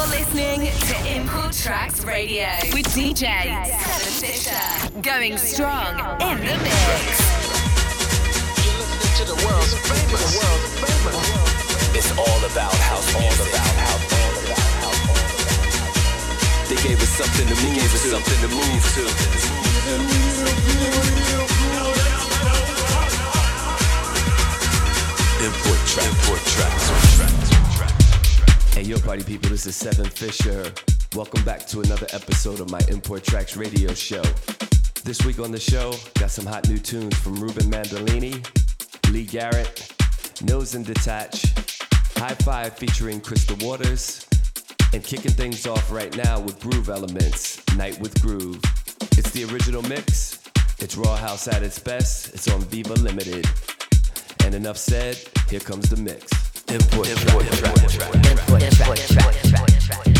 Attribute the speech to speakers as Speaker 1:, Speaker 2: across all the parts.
Speaker 1: You're listening to Import Tracks Radio with DJ Fisher. Going strong in the mix.
Speaker 2: You're listening to the world's famous. The world's famous.
Speaker 3: It's all about house all about. They gave us something to move. Gave us something to move to. Import track. Import tracks. Hey, yo, party people. This is Seven Fisher. Welcome back to another episode of my Import Tracks radio show. This week on the show, got some hot new tunes from Ruben Mandolini, Lee Garrett, Nose and Detach, High Five featuring Crystal Waters, and kicking things off right now with Groove Elements, Night with Groove. It's the original mix. It's Raw House at its best. It's on Viva Limited. And enough said, here comes the mix. Import, import, import, import, import, import, import,
Speaker 4: We listen. We listen.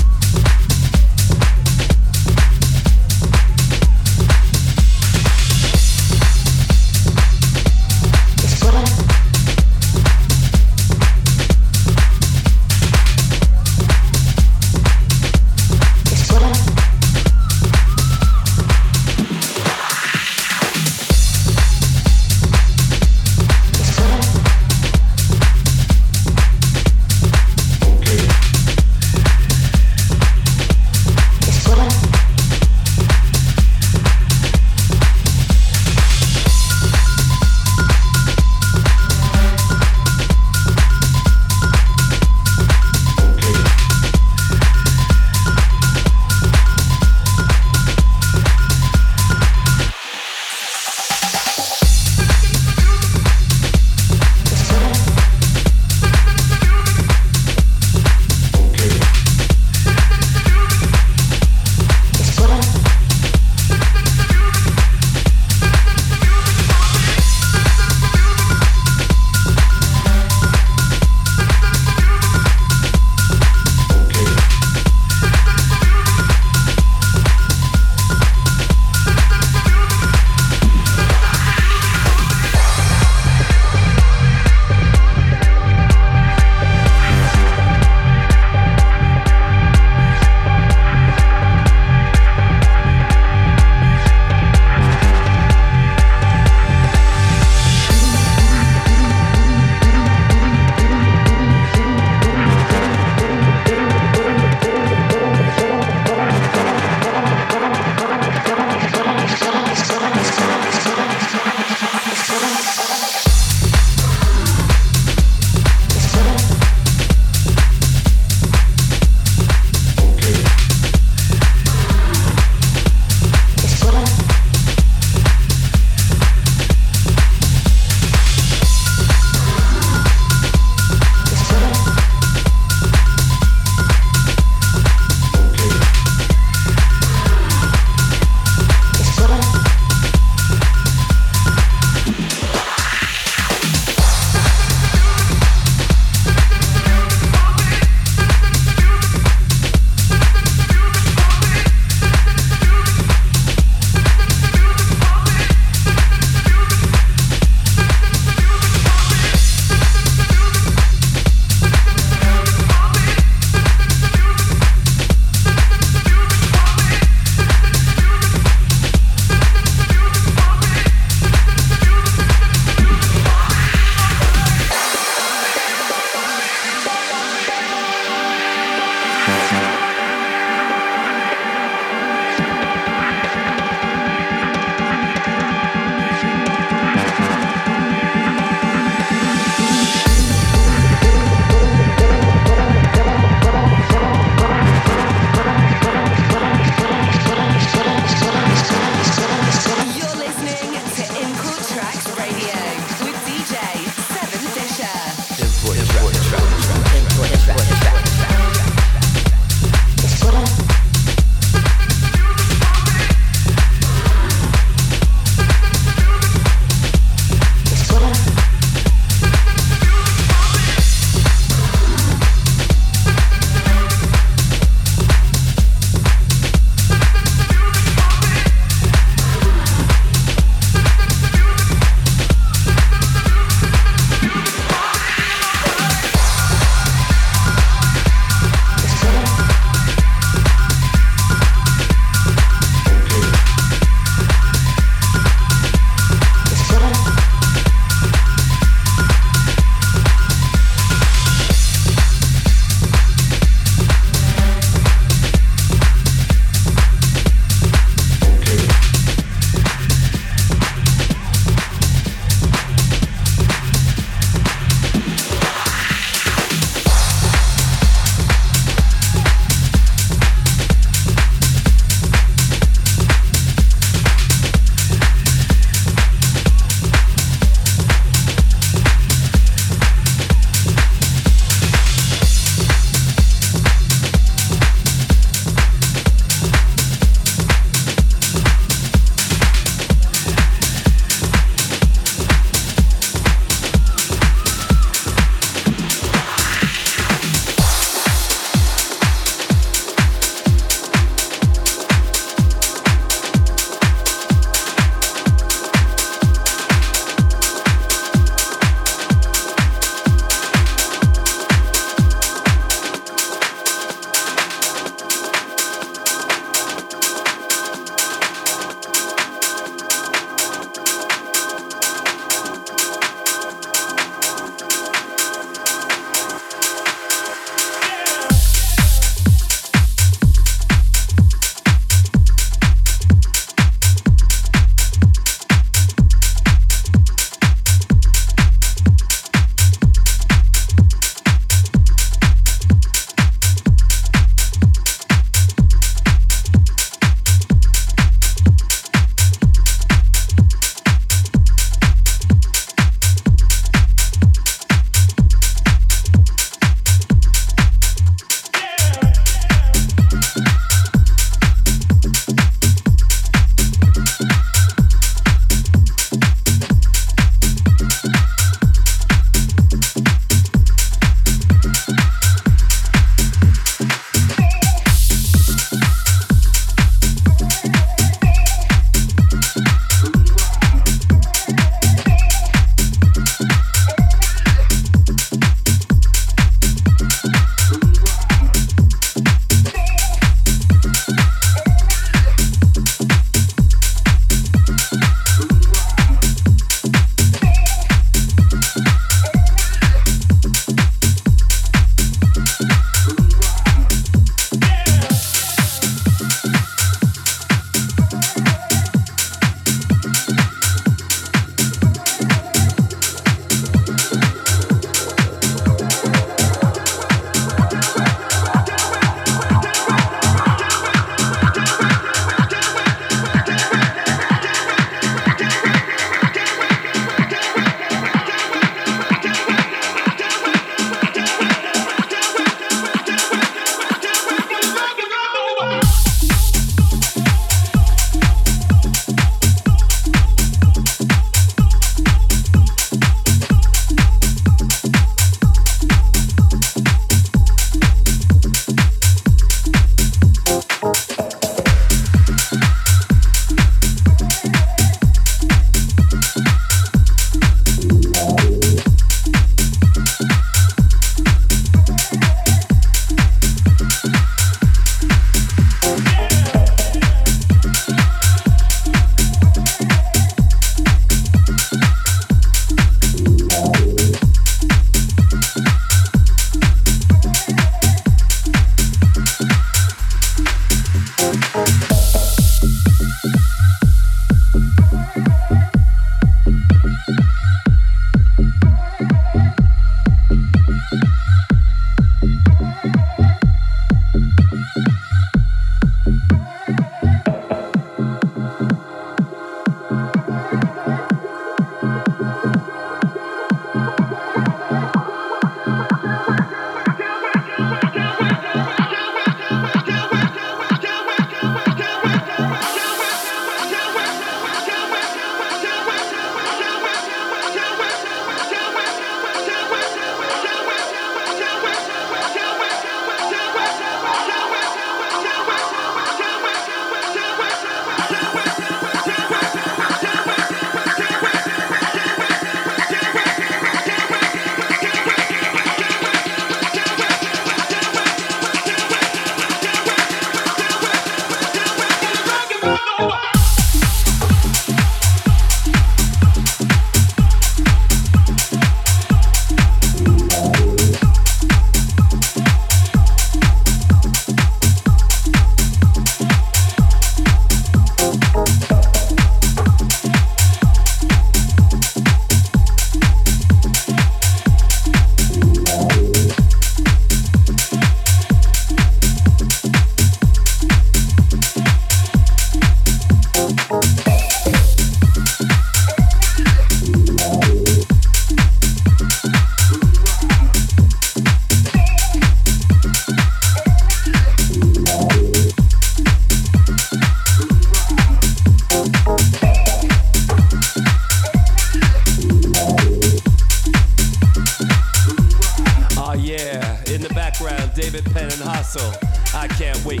Speaker 3: I can't wait.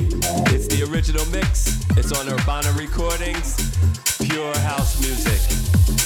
Speaker 3: It's the original mix. It's on Urbana Recordings. Pure house music.